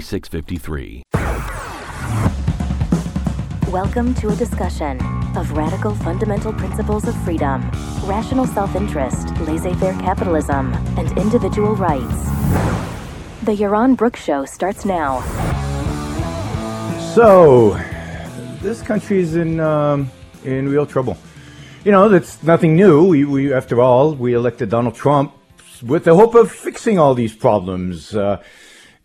4653. Welcome to a discussion of radical fundamental principles of freedom, rational self interest, laissez faire capitalism, and individual rights. The Yaron Brook's Show starts now. So, this country is in, um, in real trouble. You know, that's nothing new. We, we, after all, we elected Donald Trump with the hope of fixing all these problems. Uh,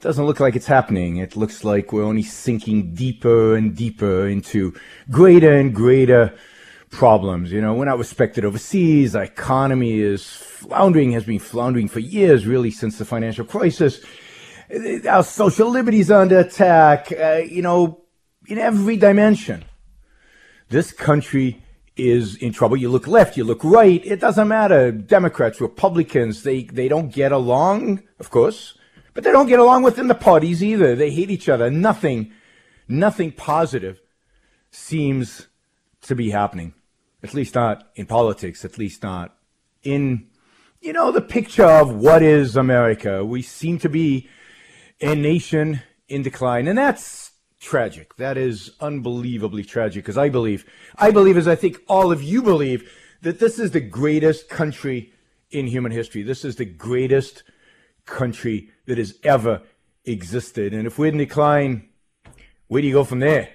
doesn't look like it's happening. It looks like we're only sinking deeper and deeper into greater and greater problems. You know, we're not respected overseas. Our economy is floundering, has been floundering for years, really, since the financial crisis. Our social liberties are under attack, uh, you know, in every dimension. This country is in trouble. You look left, you look right, it doesn't matter. Democrats, Republicans, they, they don't get along, of course. But they don't get along within the parties either. They hate each other. Nothing, nothing positive seems to be happening. At least not in politics, at least not in, you know, the picture of what is America. We seem to be a nation in decline. And that's tragic. That is unbelievably tragic because I believe, I believe as I think all of you believe, that this is the greatest country in human history. This is the greatest country that has ever existed. And if we're in decline, where do you go from there?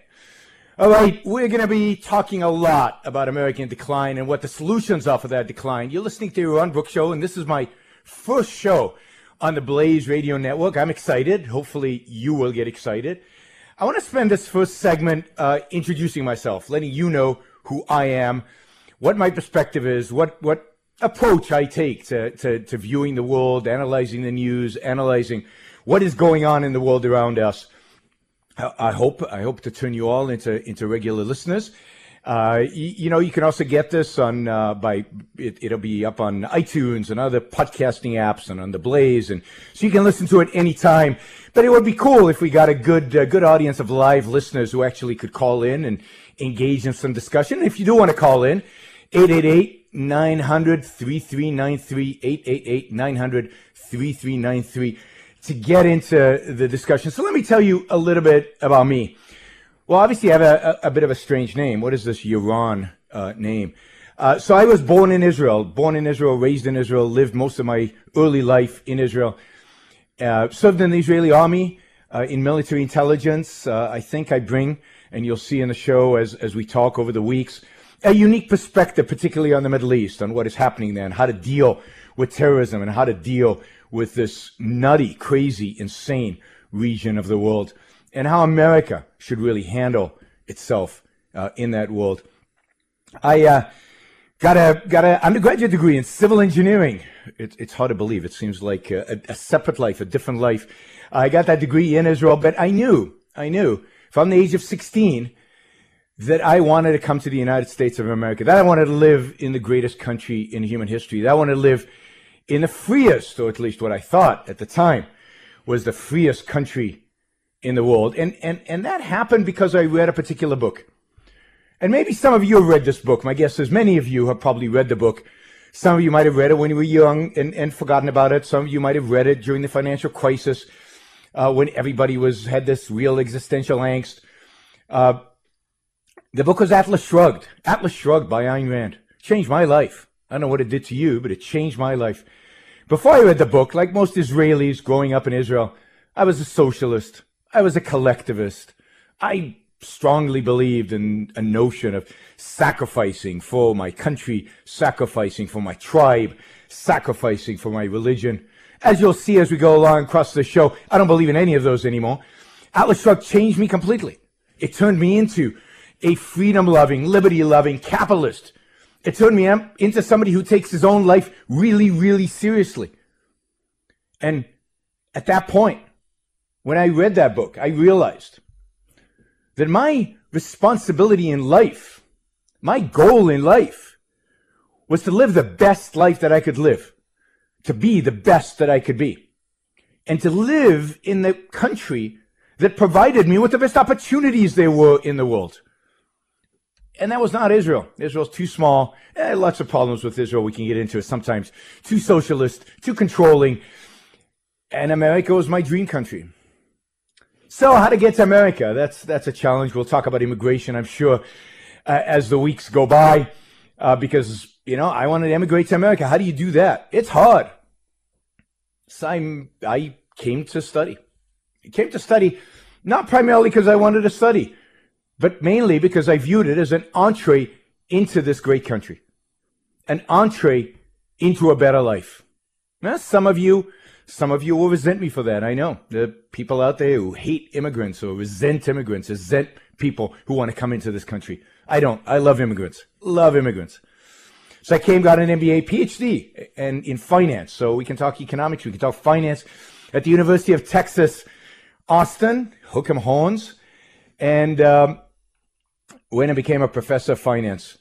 All right, we're going to be talking a lot about American decline and what the solutions are for that decline. You're listening to Yaron Brook's Show, and this is my first show on the Blaze Radio Network. I'm excited. Hopefully, you will get excited. I want to spend this first segment uh, introducing myself, letting you know who I am, what my perspective is, what what approach I take to, to, to viewing the world, analyzing the news, analyzing what is going on in the world around us. I hope I hope to turn you all into into regular listeners. Uh, you, you, know, you can also get this on uh, by it, will be up on iTunes and other podcasting apps and on the Blaze, and so you can listen to it anytime. But it would be cool if we got a good uh, good audience of live listeners who actually could call in and engage in some discussion. If you do want to call in, 888 900 3393 888 900 3393 to get into the discussion. So let me tell you a little bit about me. Well, obviously, I have a, a, a bit of a strange name. What is this Yaron uh, name? Uh, so I was born in Israel, born in Israel, raised in Israel, lived most of my early life in Israel, uh, served in the Israeli army uh, in military intelligence. Uh, I think I bring, and you'll see in the show as, as we talk over the weeks, a unique perspective, particularly on the Middle East, on what is happening there and how to deal with terrorism and how to deal with this nutty, crazy, insane region of the world and how America should really handle itself uh, in that world. I uh, got a got an undergraduate degree in civil engineering. It, it's hard to believe. It seems like a, a, separate life, a different life. I got that degree in Israel, but I knew, I knew from the age of 16 that I wanted to come to the United States of America, that I wanted to live in the greatest country in human history, that I wanted to live in the freest, or at least what I thought at the time was the freest country in the world. And, and, and that happened because I read a particular book. And maybe some of you have read this book. My guess is many of you have probably read the book. Some of you might have read it when you were young and, and forgotten about it. Some of you might have read it during the financial crisis uh, when everybody was had this real existential angst. Uh, the book was Atlas Shrugged. Atlas Shrugged by Ayn Rand. Changed my life. I don't know what it did to you, but it changed my life. Before I read the book, like most Israelis growing up in Israel, I was a socialist. I was a collectivist. I strongly believed in a notion of sacrificing for my country, sacrificing for my tribe, sacrificing for my religion. As you'll see as we go along across the show, I don't believe in any of those anymore. Atlas Shrugged changed me completely. It turned me into a freedom loving, liberty loving capitalist. It turned me into somebody who takes his own life really, really seriously. And at that point, when I read that book, I realized that my responsibility in life, my goal in life, was to live the best life that I could live, to be the best that I could be, and to live in the country that provided me with the best opportunities there were in the world. And that was not Israel. Israel's too small. Eh, lots of problems with Israel we can get into it sometimes. Too socialist, too controlling. And America was my dream country. So, how to get to America? That's that's a challenge. We'll talk about immigration, I'm sure, uh, as the weeks go by, uh, because you know I wanted to immigrate to America. How do you do that? It's hard. So I'm, I came to study. I came to study not primarily because I wanted to study, but mainly because I viewed it as an entree into this great country, an entree into a better life. Now, some of you some of you will resent me for that. I know. There are people out there who hate immigrants or resent immigrants, resent people who want to come into this country. I don't. I love immigrants. Love immigrants. So I came, got an MBA, PhD, and in finance. So we can talk economics, we can talk finance at the University of Texas, Austin, Hook 'em Horns, and um, when I became a professor of finance.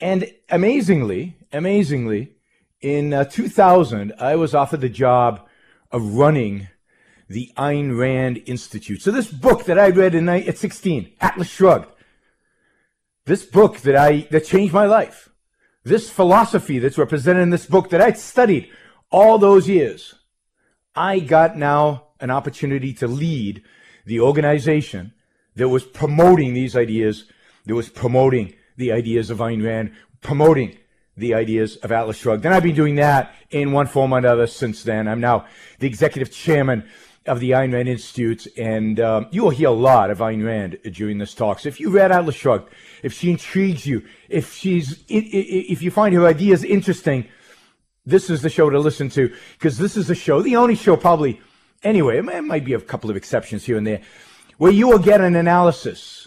And amazingly, amazingly, in uh, 2000, I was offered the job of running the Ayn Rand Institute. So this book that I read in, at 16, Atlas Shrugged, this book that I that changed my life, this philosophy that's represented in this book that I'd studied all those years, I got now an opportunity to lead the organization that was promoting these ideas, that was promoting the ideas of Ayn Rand, promoting the ideas of Atlas Shrugged. And I've been doing that in one form or another since then. I'm now the executive chairman of the Ayn Rand Institute, and um, you will hear a lot of Ayn Rand during this talk. So if you read Atlas Shrugged, if she intrigues you, if she's, if you find her ideas interesting, this is the show to listen to because this is the show, the only show probably, anyway, it might be a couple of exceptions here and there, where you will get an analysis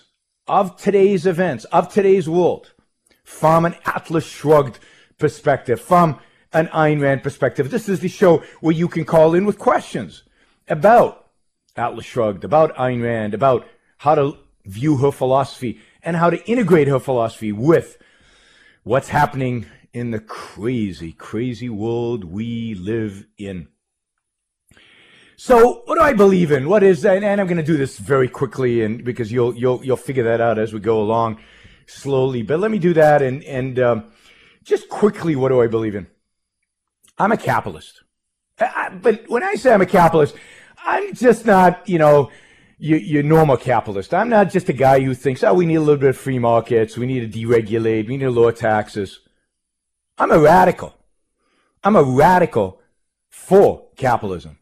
of today's events, of today's world, from an Atlas Shrugged perspective, from an Ayn Rand perspective. This is the show where you can call in with questions about Atlas Shrugged, about Ayn Rand, about how to view her philosophy and how to integrate her philosophy with what's happening in the crazy, crazy world we live in. So, what do I believe in? What is, and, and I'm going to do this very quickly, and because you'll you'll you'll figure that out as we go along slowly. But let me do that and, and um, just quickly, what do I believe in? I'm a capitalist. I, but when I say I'm a capitalist, I'm just not, you know, your, your normal capitalist. I'm not just a guy who thinks, oh, we need a little bit of free markets, we need to deregulate, we need to lower taxes. I'm a radical. I'm a radical for capitalism.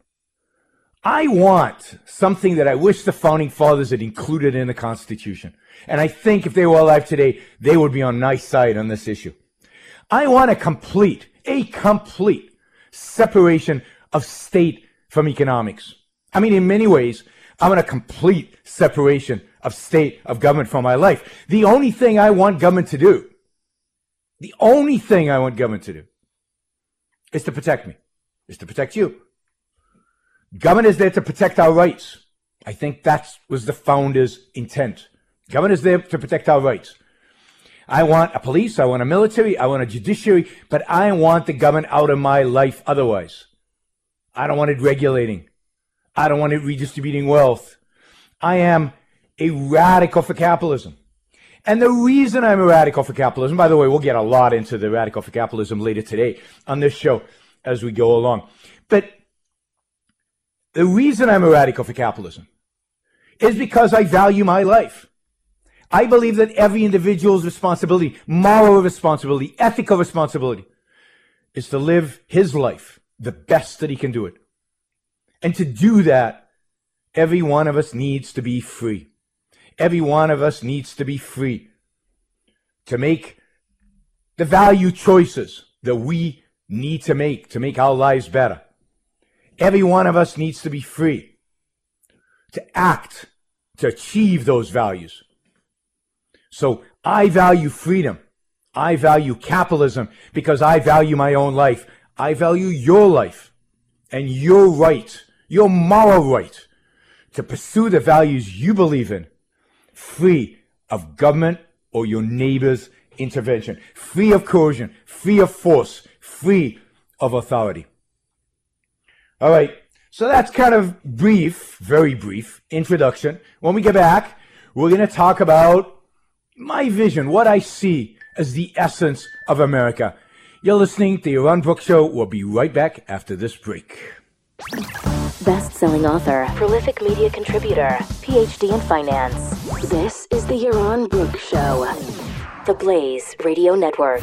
I want something that I wish the founding fathers had included in the Constitution. And I think if they were alive today, they would be on nice side on this issue. I want a complete, a complete separation of state from economics. I mean, in many ways, I want a complete separation of state, of government from my life. The only thing I want government to do, the only thing I want government to do is to protect me, is to protect you. Government is there to protect our rights. I think that was the founders' intent. Government is there to protect our rights. I want a police, I want a military, I want a judiciary, but I want the government out of my life otherwise. I don't want it regulating. I don't want it redistributing wealth. I am a radical for capitalism. And the reason I'm a radical for capitalism, by the way, we'll get a lot into the radical for capitalism later today on this show as we go along. But the reason I'm a radical for capitalism is because I value my life. I believe that every individual's responsibility, moral responsibility, ethical responsibility, is to live his life the best that he can do it. And to do that, every one of us needs to be free. Every one of us needs to be free to make the value choices that we need to make to make our lives better. Every one of us needs to be free to act, to achieve those values. So I value freedom. I value capitalism because I value my own life. I value your life and your right, your moral right to pursue the values you believe in, free of government or your neighbor's intervention, free of coercion, free of force, free of authority. All right. So that's kind of brief, very brief introduction. When we get back, we're going to talk about my vision, what I see as the essence of America. You're listening to the Yaron Brook Show. We'll be right back after this break. Best-selling author, prolific media contributor, PhD in finance. This is the Yaron Brook Show. The Blaze Radio Network.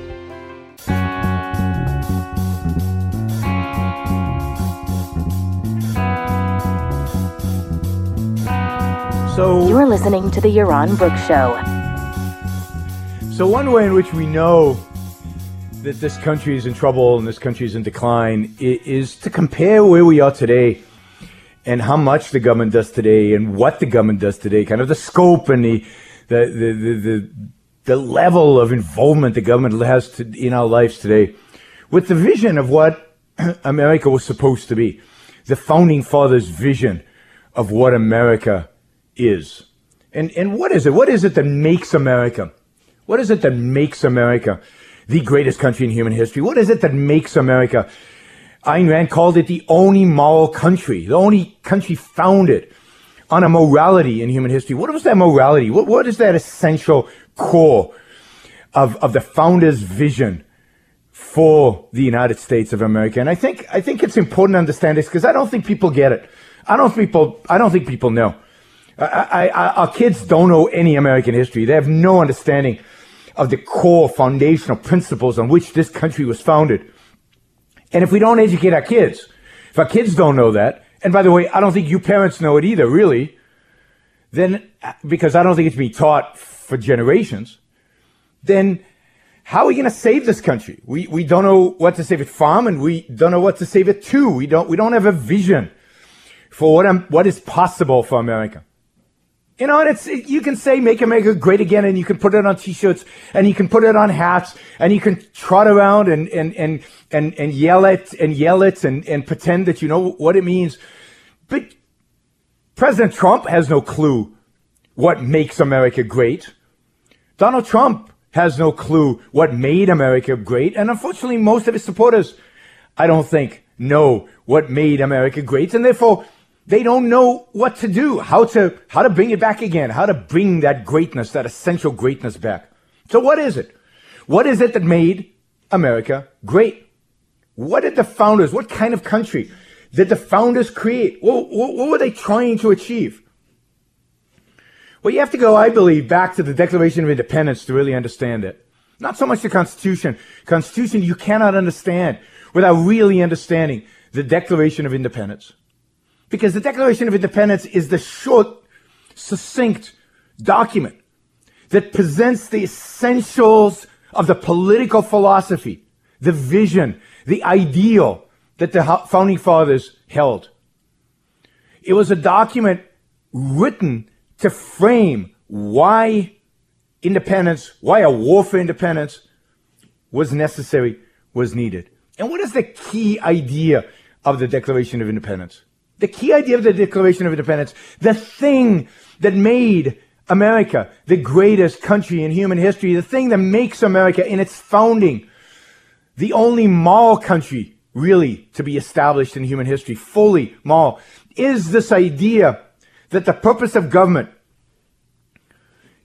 So You're listening to the Yaron Brook Show. So one way in which we know that this country is in trouble and this country is in decline is to compare where we are today and how much the government does today and what the government does today, kind of the scope and the the the the, the, the level of involvement the government has to, in our lives today, with the vision of what America was supposed to be, the founding fathers' vision of what America is. And, and what is it? What is it that makes America? What is it that makes America the greatest country in human history? What is it that makes America? Ayn Rand called it the only moral country, the only country founded on a morality in human history. What was that morality? What, what is that essential core of, of the founder's vision for the United States of America? And I think, I think it's important to understand this because I don't think people get it. I don't people, I don't think people know. I, I, our kids don't know any American history. They have no understanding of the core foundational principles on which this country was founded. And if we don't educate our kids, if our kids don't know that, and by the way, I don't think you parents know it either, really, then, because I don't think it's being taught for generations, then how are we going to save this country? We, we don't know what to save it from, and we don't know what to save it to. We don't, we don't have a vision for what, what is possible for America. You know, and it's, it, you can say make America great again and you can put it on t-shirts and you can put it on hats and you can trot around and, and, and, and, and yell it and yell it and, and pretend that you know what it means. But President Trump has no clue what makes America great. Donald Trump has no clue what made America great. And unfortunately, most of his supporters, I don't think, know what made America great. And therefore, they don't know what to do, how to, how to bring it back again, how to bring that greatness, that essential greatness back. So what is it? What is it that made America great? What did the founders, what kind of country did the founders create? What, what, what were they trying to achieve? Well, you have to go, I believe, back to the Declaration of Independence to really understand it. Not so much the Constitution. Constitution you cannot understand without really understanding the Declaration of Independence. Because the Declaration of Independence is the short, succinct document that presents the essentials of the political philosophy, the vision, the ideal that the founding fathers held. It was a document written to frame why independence, why a war for independence was necessary, was needed. And what is the key idea of the Declaration of Independence? The key idea of the Declaration of Independence, the thing that made America, the greatest country in human history, the thing that makes America in its founding, the only moral country really to be established in human history, fully moral, is this idea that the purpose of government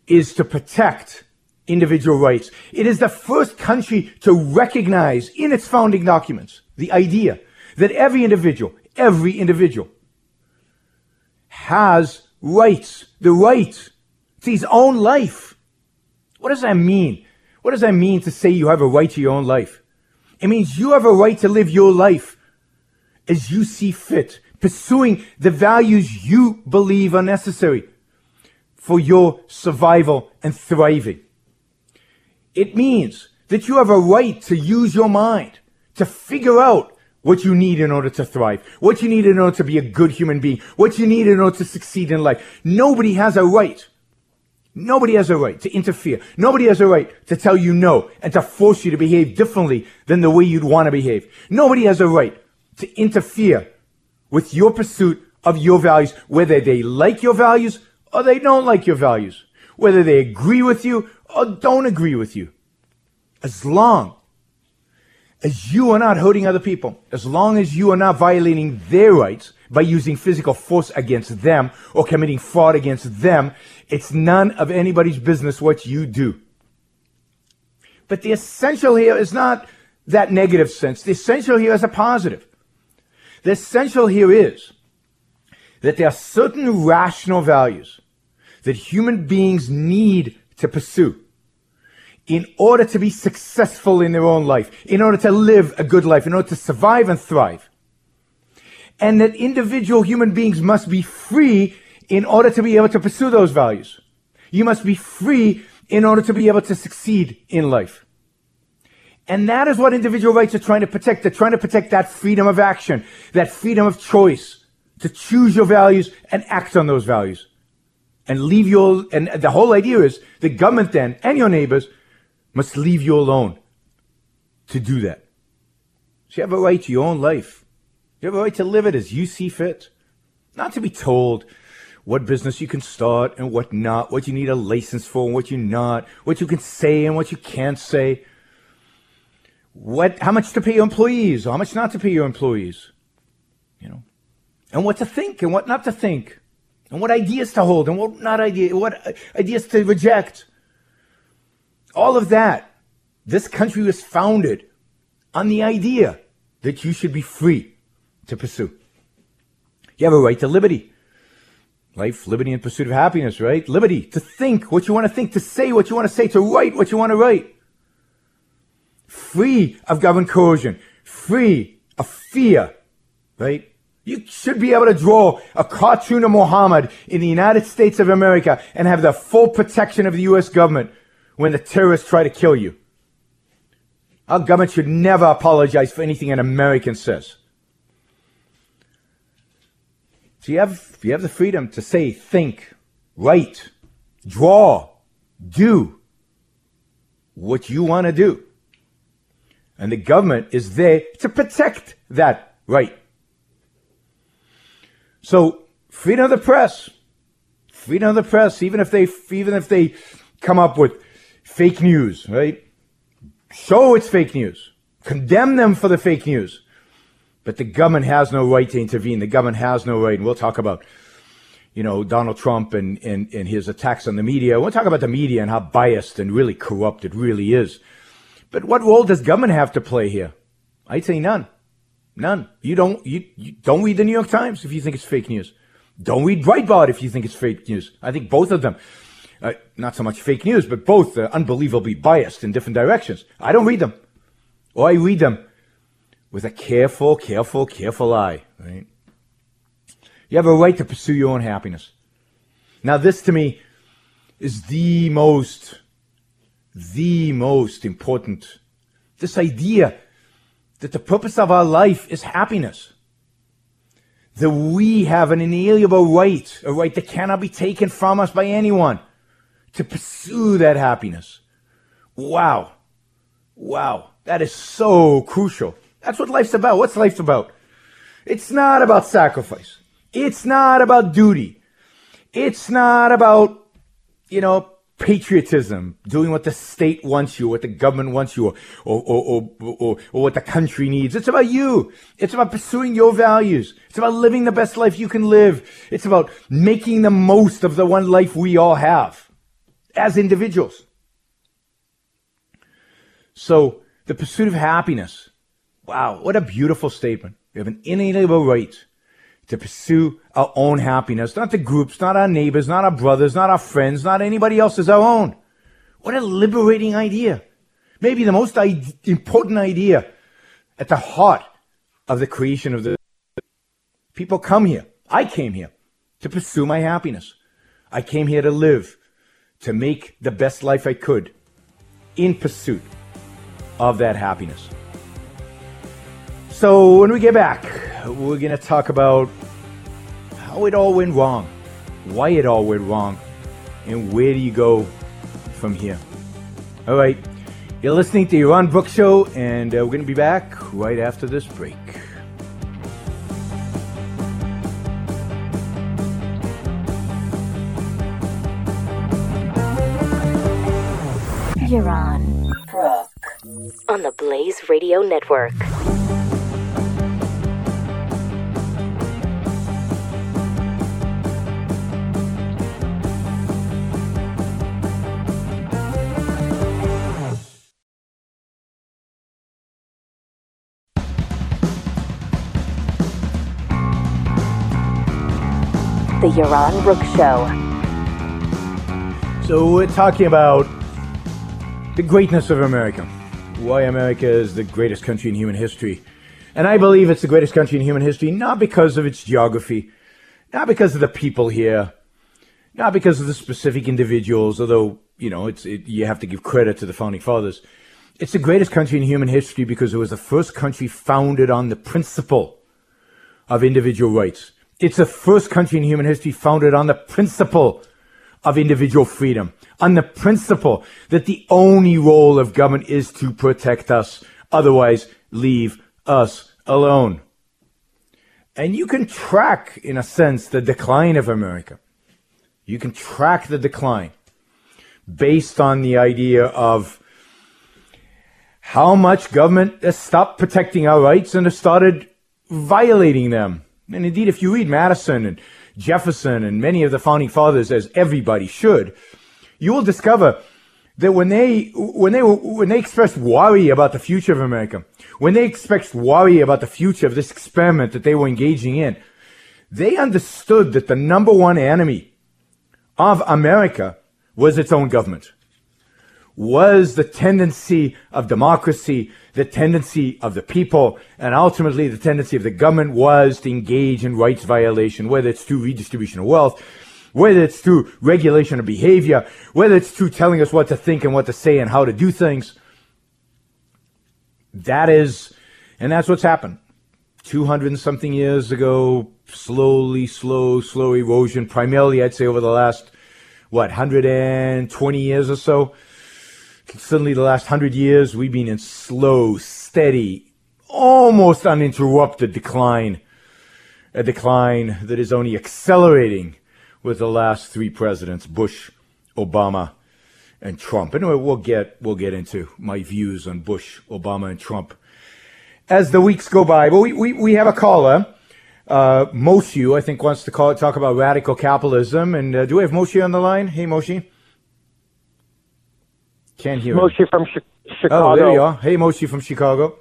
is to protect individual rights. It is the first country to recognize in its founding documents the idea that every individual, every individual has rights, the right to his own life. What does that mean? What does that mean to say you have a right to your own life? It means you have a right to live your life as you see fit, pursuing the values you believe are necessary for your survival and thriving. It means that you have a right to use your mind to figure out what you need in order to thrive, what you need in order to be a good human being, what you need in order to succeed in life. Nobody has a right. Nobody has a right to interfere. Nobody has a right to tell you no and to force you to behave differently than the way you'd want to behave. Nobody has a right to interfere with your pursuit of your values, whether they like your values or they don't like your values, whether they agree with you or don't agree with you. As long as you are not hurting other people, as long as you are not violating their rights by using physical force against them or committing fraud against them, it's none of anybody's business what you do. But the essential here is not that negative sense. The essential here is a positive. The essential here is that there are certain rational values that human beings need to pursue in order to be successful in their own life, in order to live a good life, in order to survive and thrive. And that individual human beings must be free in order to be able to pursue those values. You must be free in order to be able to succeed in life. And that is what individual rights are trying to protect. They're trying to protect that freedom of action, that freedom of choice to choose your values and act on those values. And leave your, and the whole idea is the government then and your neighbors must leave you alone to do that. So you have a right to your own life. You have a right to live it as you see fit. Not to be told what business you can start and what not, what you need a license for and what you not, what you can say and what you can't say, what, how much to pay your employees, how much not to pay your employees, you know, and what to think and what not to think, and what ideas to hold and what not idea, what uh, ideas to reject. All of that. This country was founded on the idea that you should be free to pursue. You have a right to liberty. Life, liberty, and pursuit of happiness, right? Liberty to think what you want to think, to say what you want to say, to write what you want to write. Free of government coercion, free of fear, right? You should be able to draw a cartoon of Muhammad in the United States of America and have the full protection of the U.S. government when the terrorists try to kill you. Our government should never apologize for anything an American says. So you have, you have the freedom to say, think, write, draw, do what you want to do. And the government is there to protect that right. So freedom of the press, freedom of the press, even if they, even if they come up with fake news, right? Show it's fake news. Condemn them for the fake news. But the government has no right to intervene. The government has no right. And we'll talk about, you know, Donald Trump and, and, and his attacks on the media. We'll talk about the media and how biased and really corrupt it really is. But what role does government have to play here? I'd say none. None. You don't, you, you don't read the New York Times if you think it's fake news. Don't read Breitbart if you think it's fake news. I think both of them, uh, not so much fake news, but both uh, unbelievably biased in different directions. I don't read them. Or I read them with a careful, careful, careful eye, right? You have a right to pursue your own happiness. Now, this to me is the most, the most important. This idea that the purpose of our life is happiness. That we have an inalienable right, a right that cannot be taken from us by anyone to pursue that happiness. Wow. Wow. That is so crucial. That's what life's about. What's life about? It's not about sacrifice. It's not about duty. It's not about you know, patriotism, doing what the state wants you, what the government wants you, or, or, or, or, what the country needs. It's about you. It's about pursuing your values. It's about living the best life you can live. It's about making the most of the one life we all have as individuals. So, the pursuit of happiness. Wow, what a beautiful statement. We have an inalienable right to pursue our own happiness, not the groups, not our neighbors, not our brothers, not our friends, not anybody else's, our own. What a liberating idea. Maybe the most important idea at the heart of the creation of the people come here. I came here to pursue my happiness. I came here to live, to make the best life I could in pursuit of that happiness. So when we get back, we're going to talk about how it all went wrong, why it all went wrong, and where do you go from here. All right, you're listening to Yaron Brook Show, and uh, we're going to be back right after this break. Yaron Brook on the Blaze Radio Network. The Yaron Brook Show. So we're talking about the greatness of America. Why America is the greatest country in human history. And I believe it's the greatest country in human history not because of its geography, not because of the people here, not because of the specific individuals, although, you know, it's, it, you have to give credit to the founding fathers. It's the greatest country in human history because it was the first country founded on the principle of individual rights. It's the first country in human history founded on the principle of individual freedom, on the principle that the only role of government is to protect us, otherwise leave us alone. And you can track, in a sense, the decline of America. You can track the decline based on the idea of how much government has stopped protecting our rights and has started violating them. And indeed, if you read Madison and Jefferson and many of the founding fathers, as everybody should, you will discover that when they when they when they expressed worry about the future of America, when they expressed worry about the future of this experiment that they were engaging in, they understood that the number one enemy of America was its own government, was the tendency of democracy the tendency of the people and ultimately the tendency of the government was to engage in rights violation, whether it's through redistribution of wealth, whether it's through regulation of behavior, whether it's through telling us what to think and what to say and how to do things. That is, and that's what's happened. 200 and something years ago, slowly, slow, slow erosion, primarily, I'd say, over the last, what, 120 years or so Suddenly, the last hundred years, we've been in slow, steady, almost uninterrupted decline. A decline that is only accelerating with the last three presidents, Bush, Obama, and Trump. And we'll get we'll get into my views on Bush, Obama, and Trump as the weeks go by. But we, we, we have a caller. Uh, Moshe, I think, wants to call, talk about radical capitalism. And uh, do we have Moshe on the line? Hey, Moshe. Can't hear Moshe him. from Chi- Chicago. Oh, there you are. Hey, Moshe from Chicago.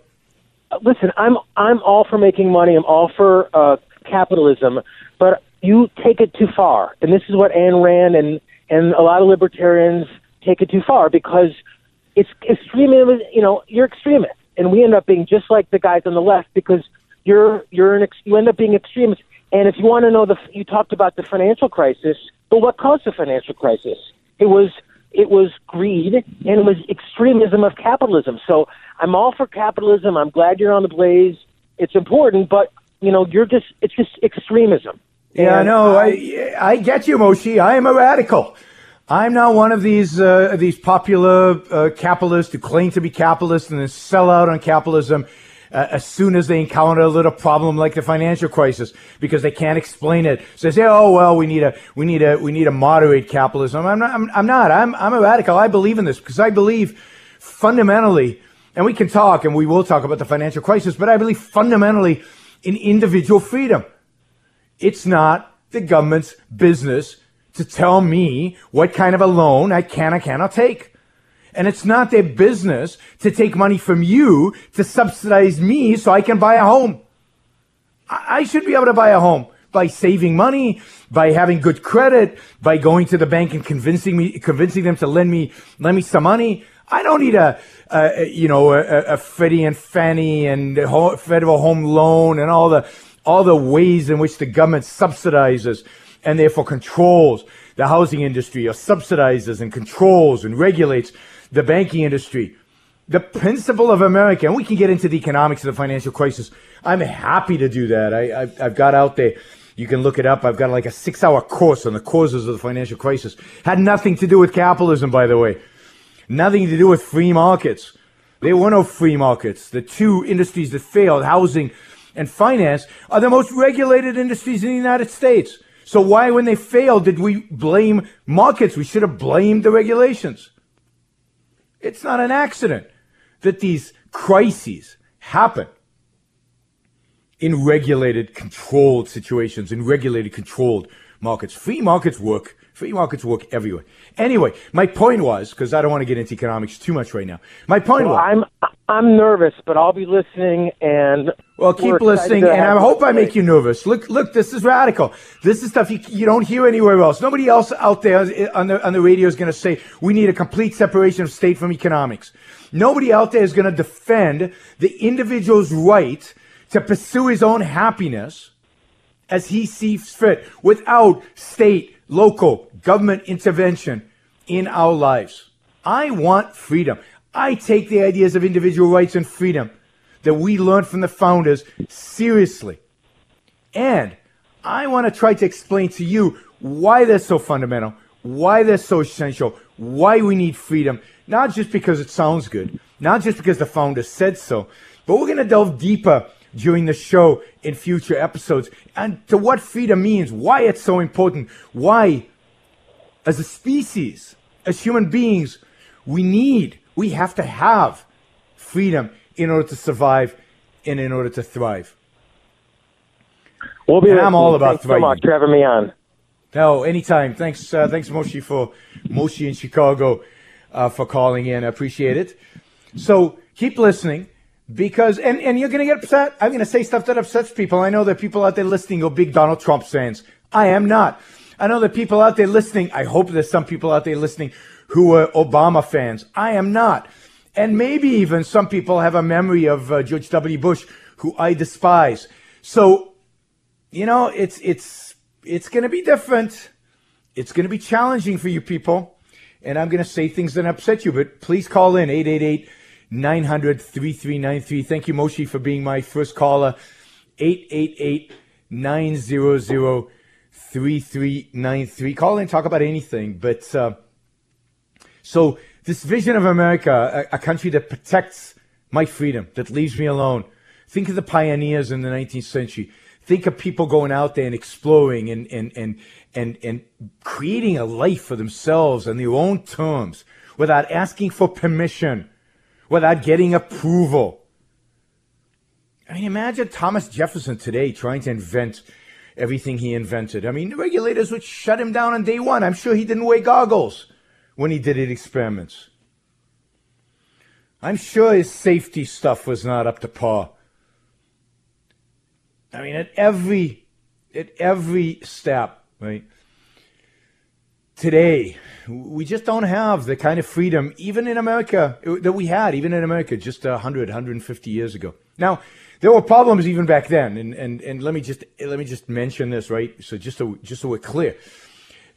Uh, Listen, I'm I'm all for making money. I'm all for uh, capitalism, but you take it too far, and this is what Ayn Rand and and a lot of libertarians take it too far because it's extremism. You know, you're extremist, and we end up being just like the guys on the left because you're you're an ex- you end up being extremist. And if you want to know the you talked about the financial crisis, but what caused the financial crisis? It was it was greed and it was extremism of capitalism. So I'm all for capitalism. I'm glad you're on the blaze. It's important, but you know, you're just it's just extremism. Yeah, And no, I I get you, Moshe. I am a radical. I'm not one of these uh, these popular uh, capitalists who claim to be capitalists and then sell out on capitalism. Uh, as soon as they encounter a little problem like the financial crisis because they can't explain it. So they say, "Oh well, we need a we need a we need a moderate capitalism." I'm not. I'm, I'm not. I'm I'm a radical. I believe in this because I believe fundamentally, and we can talk and we will talk about the financial crisis, but I believe fundamentally in individual freedom. It's not the government's business to tell me what kind of a loan I can or cannot take. And it's not their business to take money from you to subsidize me so I can buy a home. I should be able to buy a home by saving money, by having good credit, by going to the bank and convincing me, convincing them to lend me, lend me some money. I don't need a, a you know, a, a Freddie and Fannie and federal home loan and all the, all the ways in which the government subsidizes and therefore controls the housing industry or subsidizes and controls and regulates the banking industry. The principle of America, and we can get into the economics of the financial crisis. I'm happy to do that. I, I've, I've got out there. You can look it up. I've got like a six hour course on the causes of the financial crisis. Had nothing to do with capitalism, by the way. Nothing to do with free markets. There were no free markets. The two industries that failed, housing and finance, are the most regulated industries in the United States. So why, when they failed, did we blame markets? We should have blamed the regulations. It's not an accident that these crises happen in regulated, controlled situations, in regulated, controlled markets. Free markets work. Free markets work everywhere. Anyway, my point was because I don't want to get into economics too much right now. My point well, was I'm I'm nervous, but I'll be listening and well, keep listening, and I hope I make you nervous. Look, look, this is radical. This is stuff you, you don't hear anywhere else. Nobody else out there uh, on the on the radio is going to say we need a complete separation of state from economics. Nobody out there is going to defend the individual's right to pursue his own happiness as he sees fit without state, local, government intervention in our lives. I want freedom. I take the ideas of individual rights and freedom that we learned from the founders seriously. And I want to try to explain to you why they're so fundamental, why they're so essential, why we need freedom, not just because it sounds good, not just because the founders said so, but we're going to delve deeper during the show in future episodes and to what freedom means, why it's so important, why, as a species, as human beings, we need, we have to have freedom in order to survive and in order to thrive. We'll be. I'm all about Thanks thriving. so much for having me on. No, anytime. Thanks, uh, thanks, Moshe for Moshe in Chicago uh, for calling in. I appreciate it. So keep listening because, and, and you're going to get upset. I'm going to say stuff that upsets people. I know that people out there listening are big Donald Trump fans. I am not. I know that people out there listening, I hope there's some people out there listening who are Obama fans. I am not. And maybe even some people have a memory of uh, George W. Bush, who I despise. So, you know, it's, it's, it's going to be different. It's going to be challenging for you people. And I'm going to say things that upset you, but please call in 888 900 3393. Thank you, Moshe, for being my first caller. 888 900 3393. Call in, talk about anything. But, uh, so this vision of America, a, a, country that protects my freedom, that leaves me alone. Think of the pioneers in the 19th century. Think of people going out there and exploring and, and, and, and, and creating a life for themselves on their own terms without asking for permission, without getting approval. I mean, imagine Thomas Jefferson today trying to invent everything he invented. I mean, the regulators would shut him down on day one. I'm sure he didn't wear goggles when he did his experiments. I'm sure his safety stuff was not up to par. I mean, at every at every step, right? Today, we just don't have the kind of freedom, even in America, that we had, even in America, just 100, 150 years ago. Now, there were problems even back then, and, and, and let me just let me just mention this, right? So just so just so we're clear,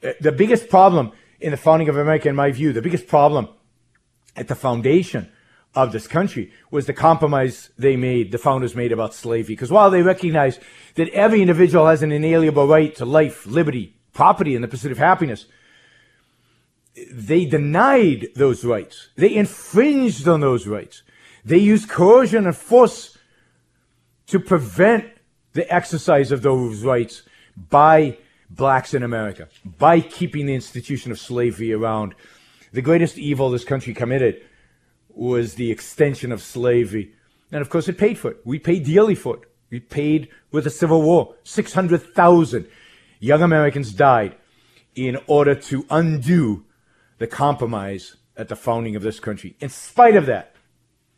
uh, the biggest problem in the founding of America, in my view, the biggest problem at the foundation of this country was the compromise they made, the founders made about slavery. Because while they recognized that every individual has an inalienable right to life, liberty, property, and the pursuit of happiness, they denied those rights. They infringed on those rights. They used coercion and force to prevent the exercise of those rights by blacks in America, by keeping the institution of slavery around. The greatest evil this country committed was the extension of slavery. And of course, it paid for it. We paid dearly for it. We paid with the Civil War. 600,000 young Americans died in order to undo the compromise at the founding of this country. In spite of that,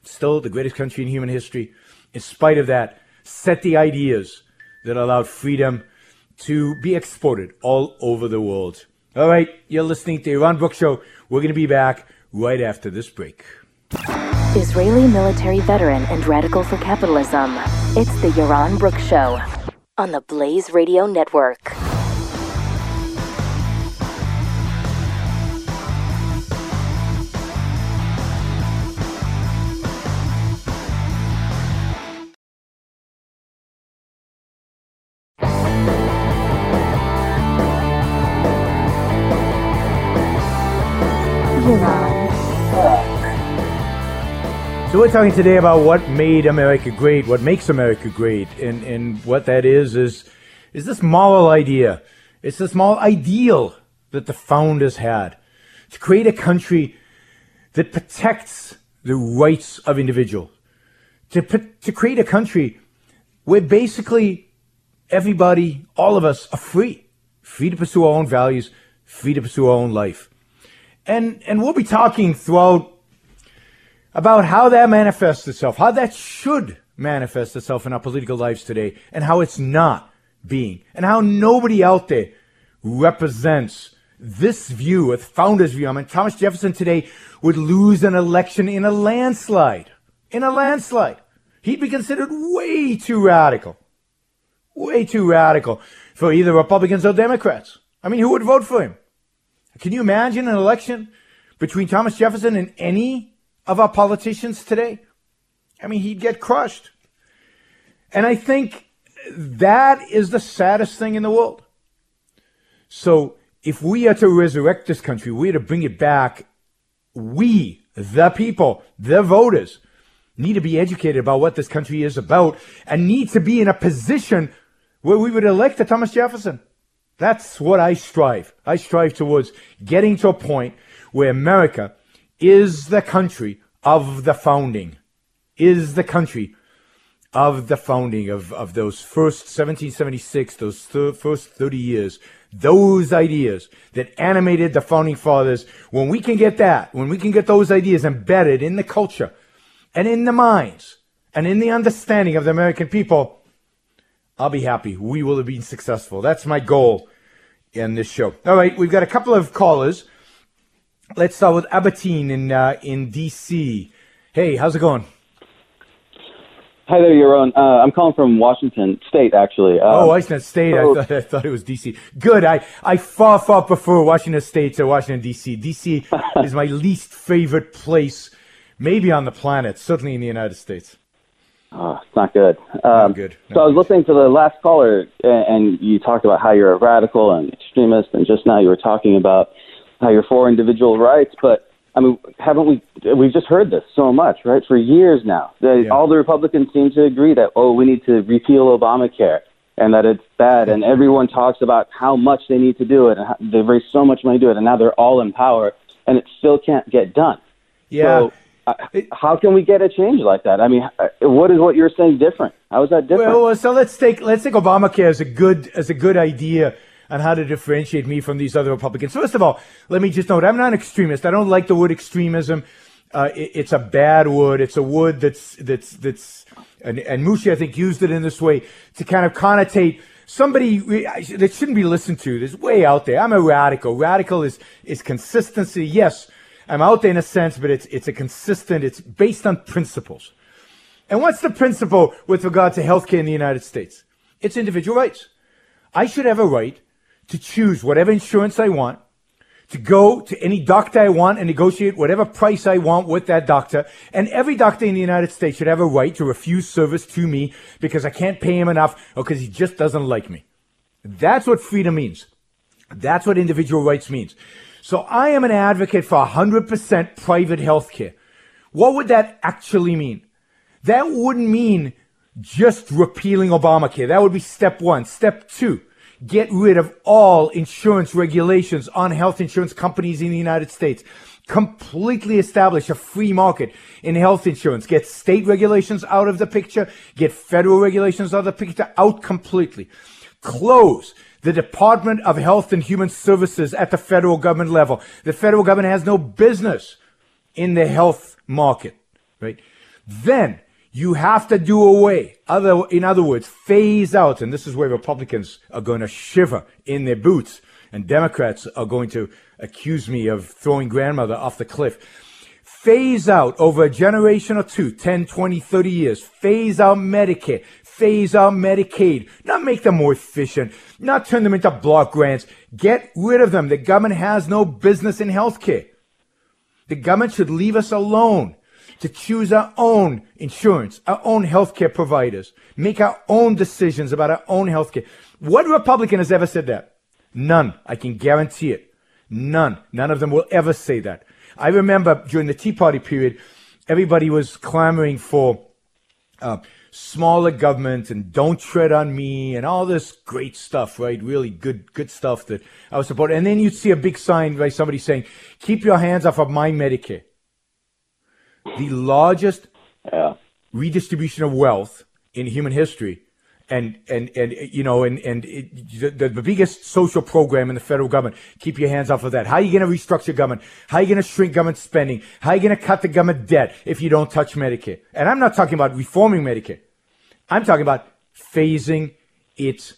still the greatest country in human history, in spite of that, set the ideas that allowed freedom to be exported all over the world. All right, you're listening to the Yaron Brook Show. We're going to be back right after this break. Israeli military veteran and radical for capitalism. It's the Yaron Brook Show on the Blaze Radio Network. We're talking today about what made America great, what makes America great, and, and what that is is is this moral idea. It's this moral ideal that the founders had to create a country that protects the rights of individuals, to to create a country where basically everybody, all of us, are free, free to pursue our own values, free to pursue our own life, and and we'll be talking throughout about how that manifests itself, how that should manifest itself in our political lives today, and how it's not being, and how nobody out there represents this view, a founder's view. I mean, Thomas Jefferson today would lose an election in a landslide. In a landslide. He'd be considered way too radical. Way too radical for either Republicans or Democrats. I mean, who would vote for him? Can you imagine an election between Thomas Jefferson and any of our politicians today? I mean, he'd get crushed. And I think that is the saddest thing in the world. So if we are to resurrect this country, we are to bring it back, we, the people, the voters, need to be educated about what this country is about and need to be in a position where we would elect a Thomas Jefferson. That's what I strive. I strive towards getting to a point where America is the country of the founding, is the country of the founding of, of those first 1776, those first 30 years, those ideas that animated the founding fathers, when we can get that, when we can get those ideas embedded in the culture and in the minds and in the understanding of the American people, I'll be happy. We will have been successful. That's my goal in this show. All right, we've got a couple of callers. Let's start with Albertine in uh, in DC. Hey, how's it going? Hi there, Yaron. Uh, I'm calling from Washington State, actually. Um, oh, Washington State. So, I, thought, I thought it was DC. Good. I, I far, far prefer Washington State to Washington, D.C. D.C. is my least favorite place, maybe on the planet, certainly in the United States. Oh, it's not good. Um, not good. Not so I was listening to the last caller, and you talked about how you're a radical and extremist, and just now you were talking about how you're for individual rights, but I mean, haven't we? We've just heard this so much, right? For years now, the, yeah. all the Republicans seem to agree that oh, we need to repeal Obamacare and that it's bad, and everyone talks about how much they need to do it, and how, they've raised so much money to do it, and now they're all in power, and it still can't get done. Yeah. So, uh, how can we get a change like that? I mean, uh, what is what you're saying different? How is that different? Well, so let's take let's take Obamacare as a good as a good idea on how to differentiate me from these other Republicans. First of all, let me just note I'm not an extremist. I don't like the word extremism. Uh, it, it's a bad word. It's a word that's that's that's and, and Moshe I think used it in this way to kind of connotate somebody that shouldn't be listened to. This way out there. I'm a radical. Radical is is consistency. Yes, I'm out there in a sense, but it's it's a consistent. It's based on principles. And what's the principle with regard to healthcare in the United States? It's individual rights. I should have a right to choose whatever insurance I want, to go to any doctor I want and negotiate whatever price I want with that doctor. And every doctor in the United States should have a right to refuse service to me because I can't pay him enough or because he just doesn't like me. That's what freedom means. That's what individual rights means. So I am an advocate for 100% private health care. What would that actually mean? That wouldn't mean just repealing Obamacare. That would be step one. Step two, get rid of all insurance regulations on health insurance companies in the United States. Completely establish a free market in health insurance. Get state regulations out of the picture. Get federal regulations out of the picture. Out completely. Close the Department of Health and Human Services at the federal government level. The federal government has no business in the health market, right? Then you have to do away. Other, in other words, phase out. And this is where Republicans are going to shiver in their boots and Democrats are going to accuse me of throwing grandmother off the cliff. Phase out over a generation or two, 10, 20, 30 years. Phase out Medicare. Phase out Medicaid. Not make them more efficient. Not turn them into block grants. Get rid of them. The government has no business in healthcare. The government should leave us alone to choose our own insurance, our own healthcare providers, make our own decisions about our own healthcare. What Republican has ever said that? None. I can guarantee it. None. None of them will ever say that. I remember during the Tea Party period, everybody was clamoring for uh, smaller government and don't tread on me and all this great stuff, right? Really good, good stuff that I was supporting. And then you'd see a big sign by somebody saying, keep your hands off of my Medicare the largest yeah. redistribution of wealth in human history. And, and, and, you know, and, and it, the, the biggest social program in the federal government. Keep your hands off of that. How are you going to restructure government? How are you going to shrink government spending? How are you going to cut the government debt if you don't touch Medicare? And I'm not talking about reforming Medicare. I'm talking about phasing it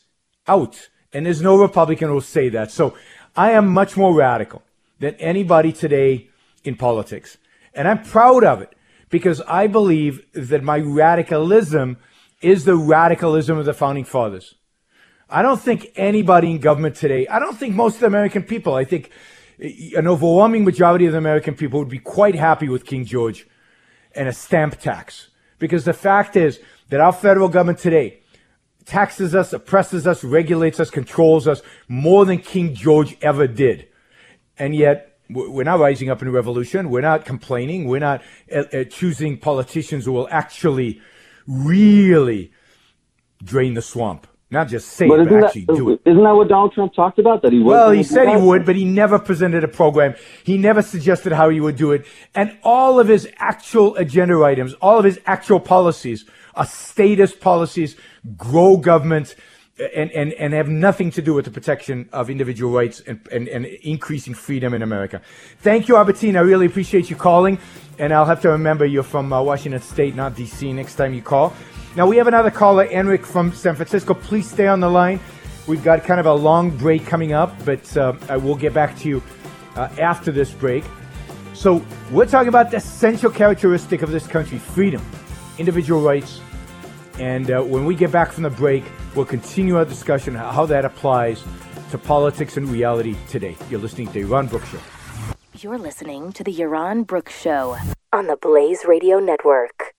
out. And there's no Republican who will say that. So I am much more radical than anybody today in politics. And I'm proud of it because I believe that my radicalism is the radicalism of the founding fathers. I don't think anybody in government today, I don't think most of the American people, I think an overwhelming majority of the American people would be quite happy with King George and a stamp tax. Because the fact is that our federal government today taxes us, oppresses us, regulates us, controls us more than King George ever did. And yet we're not rising up in a revolution. We're not complaining. We're not uh, uh, choosing politicians who will actually, really drain the swamp. Not just say but it, but actually that, do it. Isn't that what Donald Trump talked about? That he would. Well, he said he would, but he never presented a program. He never suggested how he would do it. And all of his actual agenda items, all of his actual policies, are status policies, grow government and, and, and have nothing to do with the protection of individual rights and, and, and increasing freedom in America. Thank you, Albertine. I really appreciate you calling. And I'll have to remember you're from uh, Washington State, not D.C., next time you call. Now, we have another caller, Enric from San Francisco. Please stay on the line. We've got kind of a long break coming up, but uh, I will get back to you uh, after this break. So, we're talking about the essential characteristic of this country freedom, individual rights. And uh, when we get back from the break, We'll continue our discussion on how that applies to politics and reality today. You're listening to the Yaron Brook Show. You're listening to the Yaron Brook Show on the Blaze Radio Network.